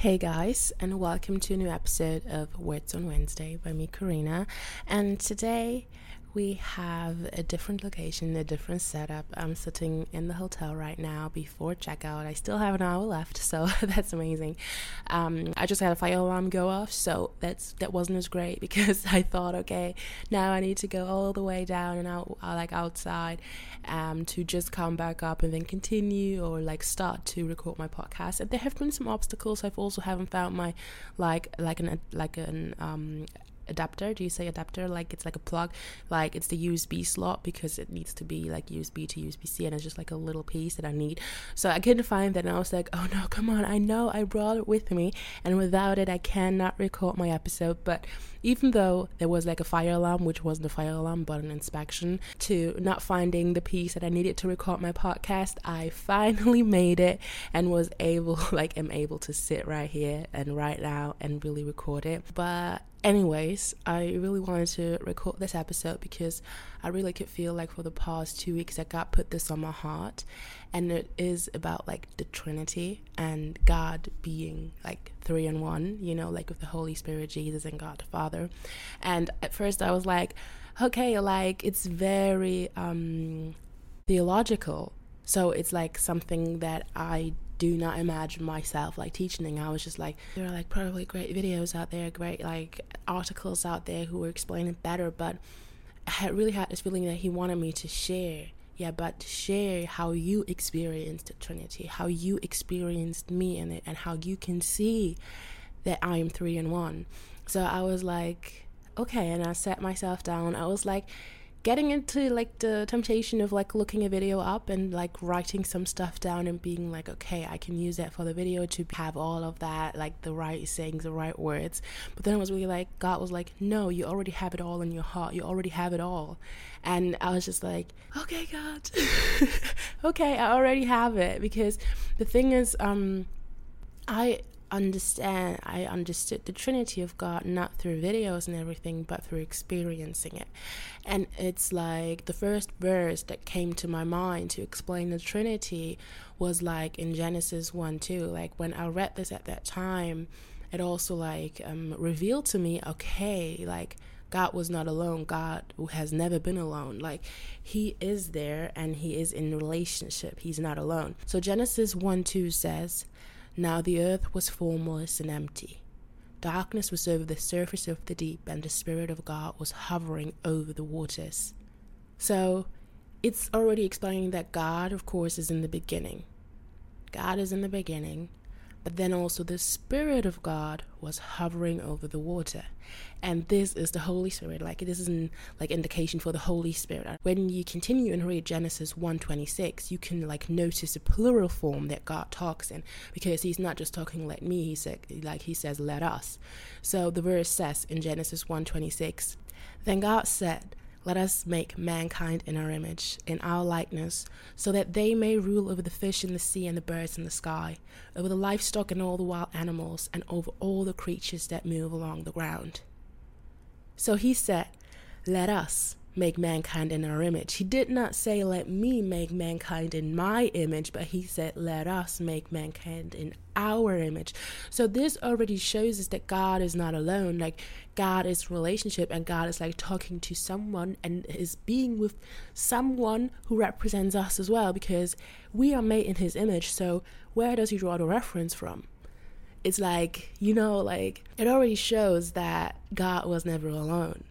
Hey guys, and welcome to a new episode of Words on Wednesday by me, Karina. And today we have a different location, a different setup. I'm sitting in the hotel right now before checkout. I still have an hour left, so that's amazing. Um, I just had a fire alarm go off, so that's that wasn't as great because I thought, okay, now I need to go all the way down and out, uh, like outside, um, to just come back up and then continue or like start to record my podcast. And there have been some obstacles. I've also haven't found my like like an like an um adapter. Do you say adapter? Like it's like a plug. Like it's the usb slot because it needs to be like usb to usb-c and it's just like a little piece that i need. So i couldn't find that and i was like oh no come on. I know. I brought it with me and without it i cannot record my episode. But even though there was like a fire alarm which wasn't a fire alarm but an inspection to not finding the piece that i needed to record my podcast i finally made it and was able like am able to sit right here and right now and really record it. But anyways, I really wanted to record this episode because I really could feel like for the past two weeks I got put this on my heart, and it is about like the Trinity and God being like three in one, you know, like with the Holy Spirit, Jesus, and God the Father. And at first, I was like, okay, like it's very um, theological. So it's like something that I do not imagine myself like teaching. I was just like, there are like probably great videos out there, great like articles out there who were explaining better, but I had really had this feeling that he wanted me to share. Yeah, but to share how you experienced Trinity, how you experienced me in it, and how you can see that I am three in one. So I was like, okay, and I sat myself down. I was like, getting into like the temptation of like looking a video up and like writing some stuff down and being like okay i can use that for the video to have all of that like the right sayings the right words. But then it was really like god was like no you already have it all in your heart. You already have it all. And i was just like okay god. Okay i already have it. Because the thing is um i understand I understood the Trinity of God not through videos and everything, but through experiencing it. And it's like the first verse that came to my mind to explain the Trinity was like in Genesis 1 2. Like when I read this at that time, it also like um, revealed to me, okay, like God was not alone. God has never been alone. Like he is there and he is in relationship. He's not alone. So Genesis 1 2 says, now the earth was formless and empty. Darkness was over the surface of the deep, and the Spirit of God was hovering over the waters. So it's already explaining that God, of course, is in the beginning. God is in the beginning, but then also the Spirit of God was hovering over the water. And this is the Holy Spirit. Like this is an like indication for the Holy Spirit. When you continue and read Genesis 1:26, you can like notice a plural form that God talks in because he's not just talking like me, he said like he says let us. So the verse says in Genesis 1:26, then God said, let us make mankind in our image, in our likeness, so that they may rule over the fish in the sea and the birds in the sky, over the livestock and all the wild animals, and over all the creatures that move along the ground. So he said, Let us make mankind in our image. He did not say, Let me make mankind in my image, but he said, Let us make mankind in our image. So this already shows us that God is not alone. Like God is relationship and God is like talking to someone and is being with someone who represents us as well because we are made in his image. So where does he draw the reference from? It's like, you know, like it already shows that God was never alone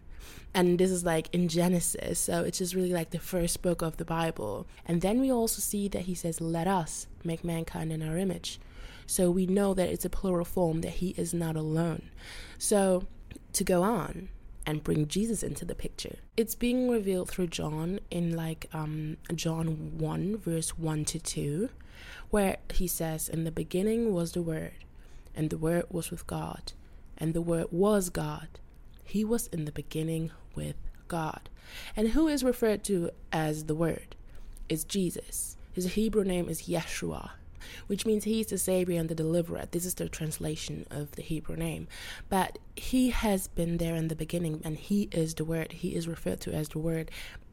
and this is like in Genesis, so it's just really like the first book of the Bible. And then we also see that he says, Let us make mankind in our image. So we know that it's a plural form, that he is not alone. So to go on and bring Jesus into the picture, it's being revealed through John in like um, John 1, verse 1 to 2, where he says, In the beginning was the Word, and the Word was with God, and the Word was God he was in the beginning with God. And who is referred to as the Word is Jesus. His Hebrew name is Yeshua, which means he's the Savior and the Deliverer. This is the translation of the Hebrew name. But he has been there in the beginning and he is the Word. He is referred to as the Word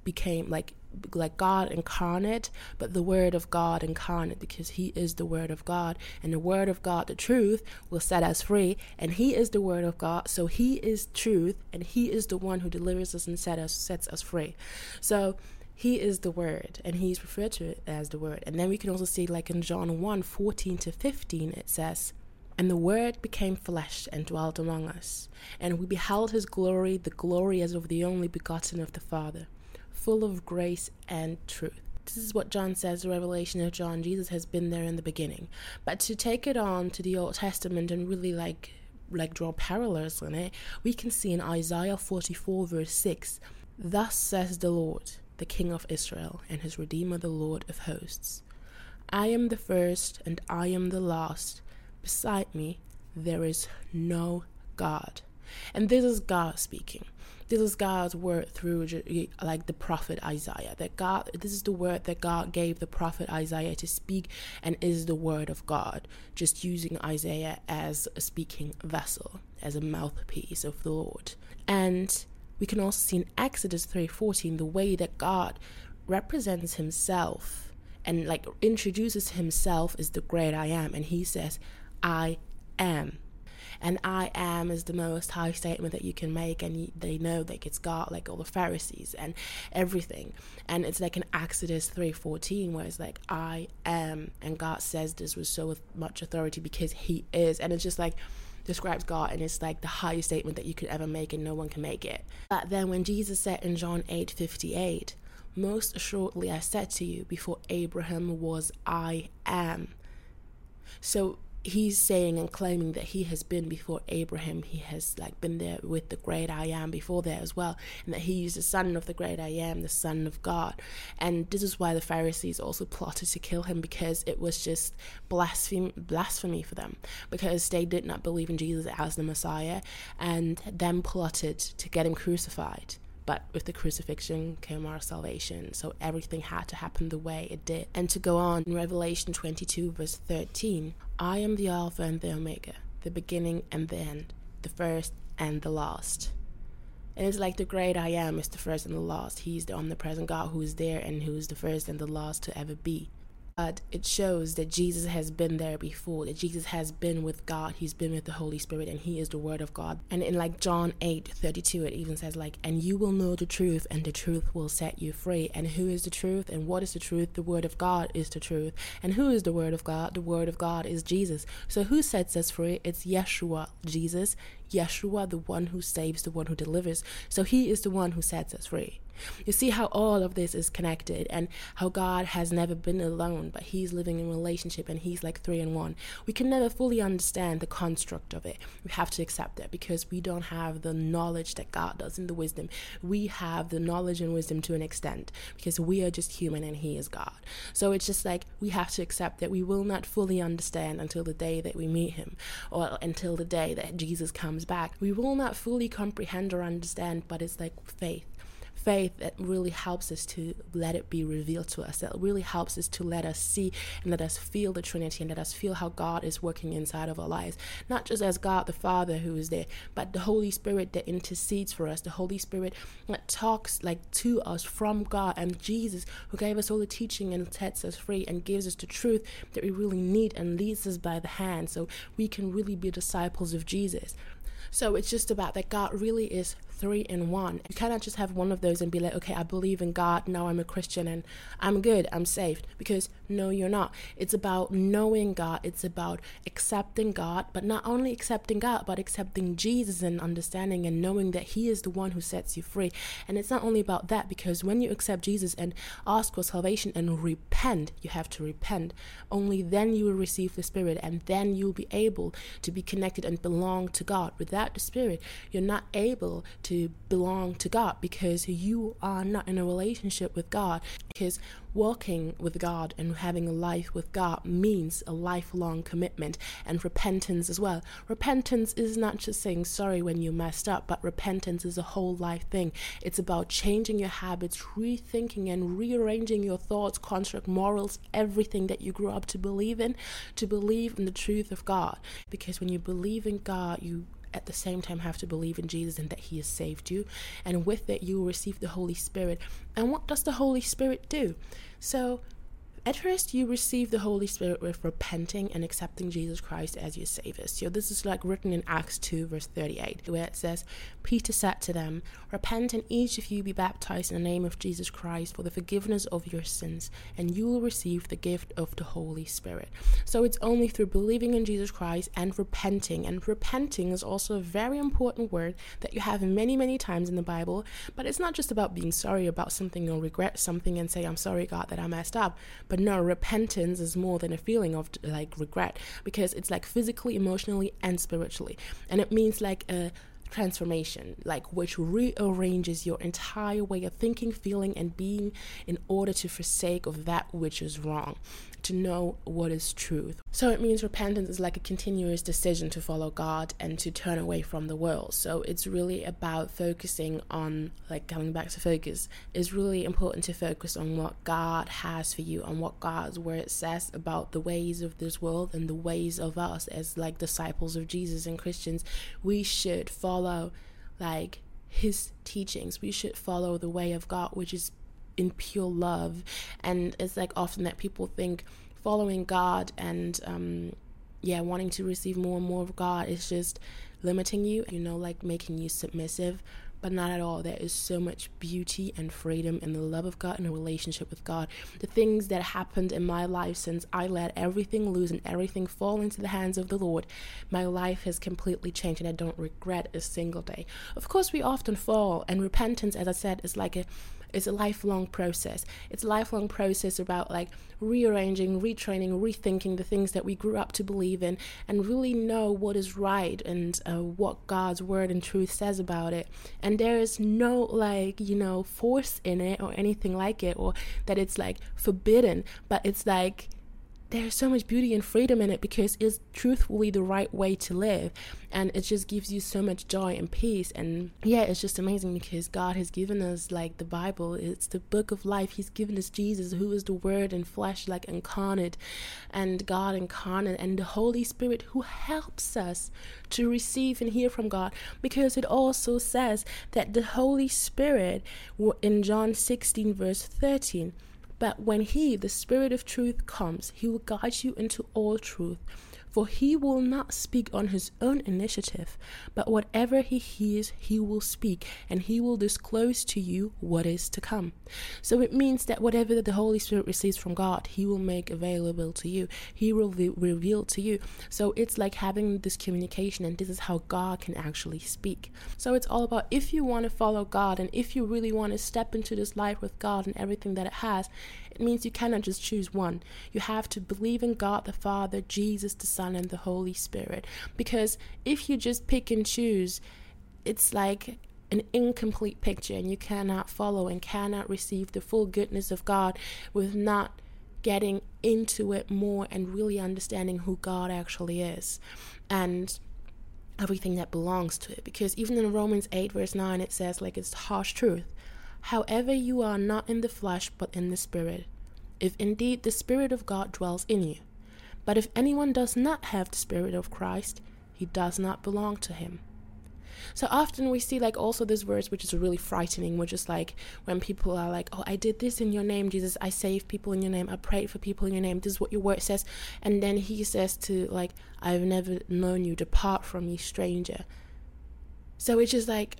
became like like God incarnate, but the Word of God incarnate because He is the Word of God. And the Word of God, the truth, will set us free. And He is the Word of God. So He is truth, and He is the one who delivers us and set us, sets us free. So He is the Word, and He's referred to as the Word. And then we can also see, like in John 1 14 to 15, it says, and the Word became flesh and dwelt among us. And we beheld his glory, the glory as of the only begotten of the Father full of grace and truth. This is what John says, the revelation of John. Jesus has been there in the beginning. But to take it on to the Old Testament and really like like draw parallels in it, we can see in Isaiah 44 verse 6, Thus says the Lord, the King of Israel, and his Redeemer, the Lord of hosts. I am the first and I am the last. Beside me there is no God. And this is God speaking this is God's word through like the prophet Isaiah. That God, this is the word that God gave the prophet Isaiah to speak, and is the word of God. Just using Isaiah as a speaking vessel, as a mouthpiece of the Lord. And we can also see in Exodus three fourteen the way that God represents Himself and like introduces Himself as the great I am, and He says, "I am." And I am is the most high statement that you can make, and they know like it's God, like all the Pharisees and everything, and it's like in Exodus three fourteen where it's like I am, and God says this with so much authority because He is, and it's just like describes God and it's like the highest statement that you could ever make and no one can make it. But then when Jesus said in John 8 58, Most assuredly I said to you, before Abraham was I am. So he's saying and claiming that he has been before Abraham. He has like been there with the great I am before there as well, and that he is the son of the great I am, the son of God. And this is why the Pharisees also plotted to kill him because it was just blasphemy, blasphemy for them because they did not believe in Jesus as the Messiah, and then plotted to get him crucified. But with the crucifixion came our salvation. So everything had to happen the way it did. And to go on in Revelation 22, verse 13 I am the Alpha and the Omega, the beginning and the end, the first and the last. And it's like the great I am is the first and the last. He's the omnipresent God who is there and who is the first and the last to ever be but it shows that Jesus has been there before, that Jesus has been with God, he's been with the Holy Spirit, and he is the Word of God. And in like John 8 32, it even says, like, and you will know the truth, and the truth will set you free. And who is the truth? And what is the truth? The Word of God is the truth. And who is the Word of God? The Word of God is Jesus. So who sets us free? It's Yeshua, Jesus. Yeshua, the one who saves, the one who delivers. So he is the one who sets us free. You see how all of this is connected and how God has never been alone, but He's living in relationship and He's like three in one. We can never fully understand the construct of it. We have to accept it because we don't have the knowledge that God does in the wisdom. We have the knowledge and wisdom to an extent because we are just human and He is God. So it's just like we have to accept that we will not fully understand until the day that we meet Him or until the day that Jesus comes back. We will not fully comprehend or understand, but it's like faith faith that really helps us to let it be revealed to us, that really helps us to let us see and let us feel the Trinity and let us feel how God is working inside of our lives. Not just as God the Father who is there, but the Holy Spirit that intercedes for us, the Holy Spirit that talks like to us from God, and Jesus who gave us all the teaching and sets us free and gives us the truth that we really need and leads us by the hand so we can really be disciples of Jesus. So it's just about that God really is three in one. You cannot just have one of those and be like, okay, I believe in God, now I'm a Christian and I'm good, I'm saved. Because no, you're not. It's about knowing God, it's about accepting God, but not only accepting God, but accepting Jesus and understanding and knowing that He is the one who sets you free. And it's not only about that, because when you accept Jesus and ask for salvation and repent, you have to repent. Only then you will receive the Spirit, and then you'll be able to be connected and belong to God. Without the Spirit, you're not able to belong to God because you are not in a relationship with God. Because walking with God and having a life with God means a lifelong commitment and repentance as well. Repentance is not just saying sorry when you messed up, but repentance is a whole life thing. It's about changing your habits, rethinking and rearranging your thoughts, construct, morals, everything that you grew up to believe in, to believe in the truth of God. Because when you believe in God, you at the same time have to believe in Jesus and that He has saved you. And with it, you will receive the Holy Spirit. And what does the Holy Spirit do? So, at first, you receive the Holy Spirit with repenting and accepting Jesus Christ as your Savior. So, this is like written in Acts 2, verse 38, where it says, Peter said to them, Repent and each of you be baptized in the name of Jesus Christ for the forgiveness of your sins, and you will receive the gift of the Holy Spirit. So, it's only through believing in Jesus Christ and repenting. And repenting is also a very important word that you have many, many times in the Bible. But it's not just about being sorry about something or regret something and say, I'm sorry, God, that I messed up. But but no, repentance is more than a feeling of like regret because it's like physically, emotionally, and spiritually. And it means like a transformation, like which rearranges your entire way of thinking, feeling, and being in order to forsake of that which is wrong to know what is truth. So it means repentance is like a continuous decision to follow God and to turn away from the world. So it's really about focusing on, like coming back to focus, it's really important to focus on what God has for you, on what God's word says about the ways of this world and the ways of us as like disciples of Jesus and Christians. We should follow like his teachings. We should follow the way of God, which is in pure love. And it's like often that people think following God and um, yeah, wanting to receive more and more of God is just limiting you, you know, like making you submissive but not at all. There is so much beauty and freedom in the love of God and a relationship with God. The things that happened in my life since I let everything loose and everything fall into the hands of the Lord, my life has completely changed and I don't regret a single day. Of course, we often fall, and repentance, as I said, is like a it's a lifelong process. It's a lifelong process about like rearranging, retraining, rethinking the things that we grew up to believe in and really know what is right and uh, what God's word and truth says about it. And there is no like, you know, force in it or anything like it or that it's like forbidden, but it's like there's so much beauty and freedom in it because it's truthfully the right way to live. And it just gives you so much joy and peace. And yeah it's just amazing because god has given us like the bible. It's the book of life. He's given us jesus who is the word in flesh like incarnate. And god incarnate and the holy spirit who helps us to receive and hear from god. Because it also says that the holy spirit in john 16 verse 13 but when He, the Spirit of truth, comes, He will guide you into all truth. For he will not speak on his own initiative, but whatever he hears, he will speak, and he will disclose to you what is to come. So it means that whatever the Holy Spirit receives from God, he will make available to you, he will re- reveal to you. So it's like having this communication, and this is how God can actually speak. So it's all about if you want to follow God, and if you really want to step into this life with God and everything that it has, it means you cannot just choose one. You have to believe in God the Father, Jesus the Son, and the Holy Spirit. Because if you just pick and choose, it's like an incomplete picture, and you cannot follow and cannot receive the full goodness of God with not getting into it more and really understanding who God actually is. And everything that belongs to it. Because even in Romans 8, verse 9, it says, like, it's harsh truth. However, you are not in the flesh, but in the Spirit, if indeed the Spirit of God dwells in you. But if anyone does not have the Spirit of Christ, he does not belong to him. So often we see like also this verse which is really frightening, which is like when people are like, Oh, I did this in your name, Jesus, I saved people in your name, I prayed for people in your name, this is what your word says. And then he says to like, I've never known you, depart from me, stranger. So it's just like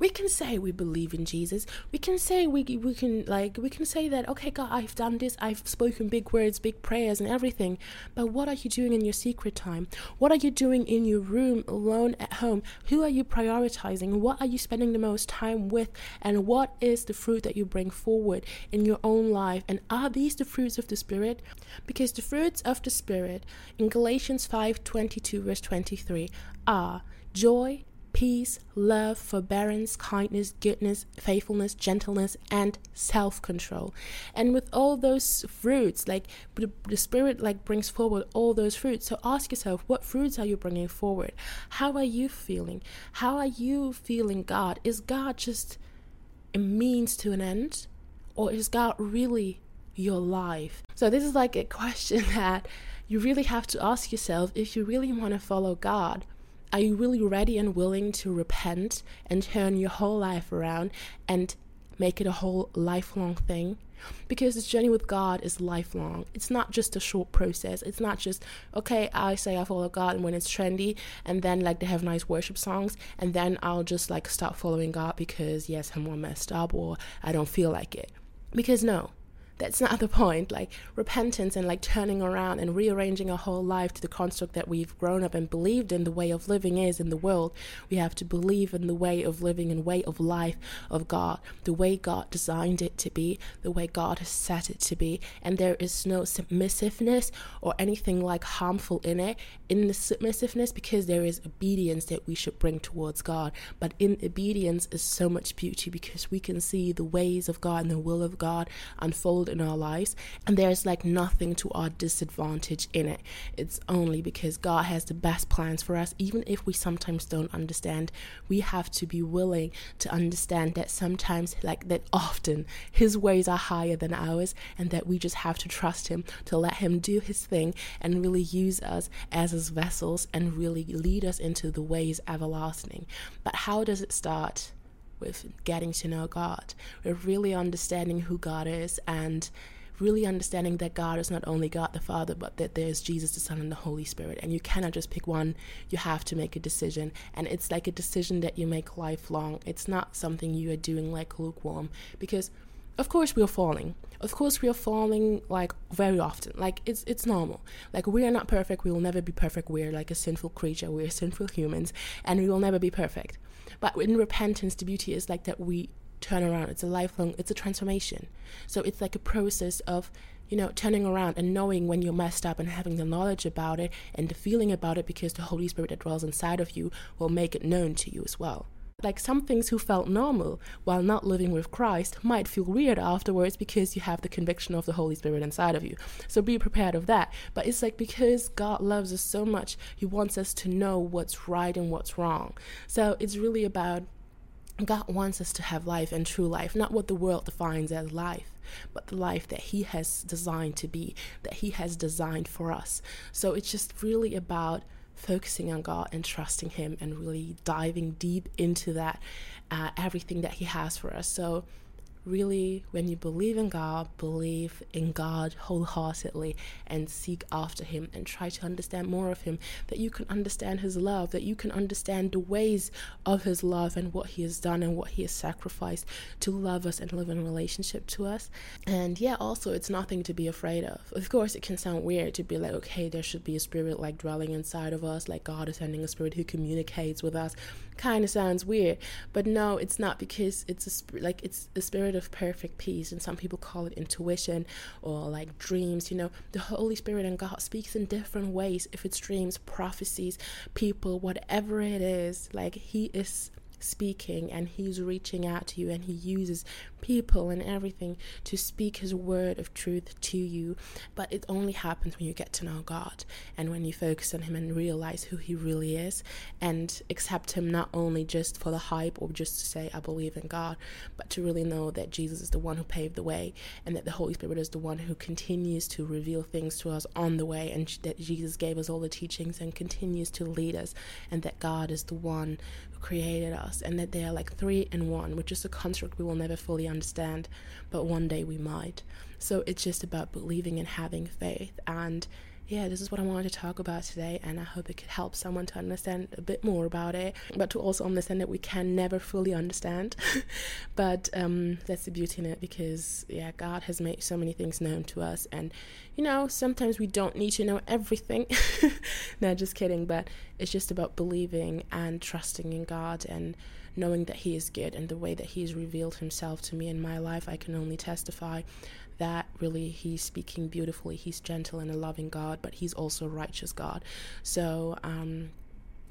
we can say we believe in Jesus. We can say we we can like we can say that okay God I've done this. I've spoken big words big prayers and everything. But what are you doing in your secret time? What are you doing in your room alone at home? Who are you prioritizing? What are you spending the most time with? And what is the fruit that you bring forward in your own life? And are these the fruits of the spirit? Because the fruits of the spirit in Galatians 5:22 verse 23 are joy peace, love, forbearance, kindness, goodness, faithfulness, gentleness, and self-control. And with all those fruits, like the, the Spirit like brings forward all those fruits. So ask yourself, what fruits are you bringing forward? How are you feeling? How are you feeling God? Is God just a means to an end? Or is God really your life? So this is like a question that you really have to ask yourself if you really want to follow God are you really ready and willing to repent and turn your whole life around and make it a whole lifelong thing? Because this journey with God is lifelong. It's not just a short process. It's not just, okay, I say I follow God and when it's trendy and then like they have nice worship songs and then I'll just like stop following God because yes, I'm more messed up or I don't feel like it. Because no, that's not the point. Like repentance and like turning around and rearranging our whole life to the construct that we've grown up and believed in the way of living is in the world. We have to believe in the way of living and way of life of God, the way God designed it to be, the way God has set it to be. And there is no submissiveness or anything like harmful in it, in the submissiveness, because there is obedience that we should bring towards God. But in obedience is so much beauty because we can see the ways of God and the will of God unfold in our lives, and there's like nothing to our disadvantage in it. It's only because God has the best plans for us, even if we sometimes don't understand. We have to be willing to understand that sometimes, like that often, His ways are higher than ours, and that we just have to trust Him to let Him do His thing and really use us as His vessels and really lead us into the ways everlasting. But how does it start? With getting to know God, with really understanding who God is and really understanding that God is not only God the Father, but that there's Jesus the Son and the Holy Spirit. And you cannot just pick one, you have to make a decision. And it's like a decision that you make lifelong. It's not something you are doing like lukewarm because of course we are falling. Of course we are falling like very often. Like it's it's normal. Like we are not perfect. We will never be perfect. We're like a sinful creature. We're sinful humans. And we will never be perfect but in repentance, the beauty is like that we turn around. It's a lifelong, it's a transformation. So it's like a process of, you know, turning around and knowing when you're messed up and having the knowledge about it and the feeling about it because the Holy Spirit that dwells inside of you will make it known to you as well. Like some things who felt normal while not living with Christ might feel weird afterwards because you have the conviction of the Holy Spirit inside of you. So be prepared of that. But it's like because God loves us so much, He wants us to know what's right and what's wrong. So it's really about God wants us to have life and true life, not what the world defines as life, but the life that He has designed to be, that He has designed for us. So it's just really about focusing on God and trusting Him and really diving deep into that, uh, everything that He has for us. So, really, when you believe in God, believe in God wholeheartedly and seek after Him and try to understand more of Him, that you can understand His love, that you can understand the ways of His love and what He has done and what He has sacrificed to love us and live in relationship to us. And yeah, also, it's nothing to be afraid of. Of course, it can sound weird to be like, okay, there should be a spirit like dwelling inside of us, like God is sending a spirit who communicates with us. Kind of sounds weird, but no, it's not because it's a like it's a spirit spirit of perfect peace, and some people call it intuition or like dreams. You know, the Holy Spirit and God speaks in different ways. If it's dreams, prophecies, people, whatever it is, like He is speaking and he's reaching out to you and he uses people and everything to speak his word of truth to you. But it only happens when you get to know God and when you focus on him and realize who he really is and accept him not only just for the hype or just to say I believe in God but to really know that Jesus is the one who paved the way and that the Holy Spirit is the one who continues to reveal things to us on the way and that Jesus gave us all the teachings and continues to lead us and that God is the one created us and that they are like three in one, which is a construct we will never fully understand, but one day we might. So it's just about believing and having faith and yeah, this is what I wanted to talk about today, and I hope it could help someone to understand a bit more about it, but to also understand that we can never fully understand. but um, that's the beauty in it because, yeah, God has made so many things known to us, and you know, sometimes we don't need to know everything. no, just kidding, but it's just about believing and trusting in God and knowing that He is good and the way that He's revealed Himself to me in my life, I can only testify that really he's speaking beautifully. He's gentle and a loving God, but he's also a righteous God. So, um,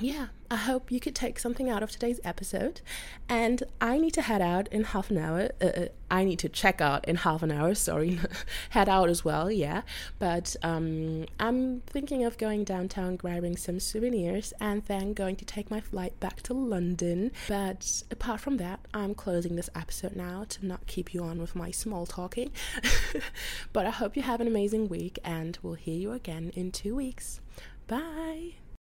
yeah, I hope you could take something out of today's episode. And I need to head out in half an hour. Uh, uh I need to check out in half an hour, sorry. head out as well, yeah. But um, I'm thinking of going downtown, grabbing some souvenirs, and then going to take my flight back to London. But apart from that, I'm closing this episode now to not keep you on with my small talking. but I hope you have an amazing week, and we'll hear you again in two weeks. Bye.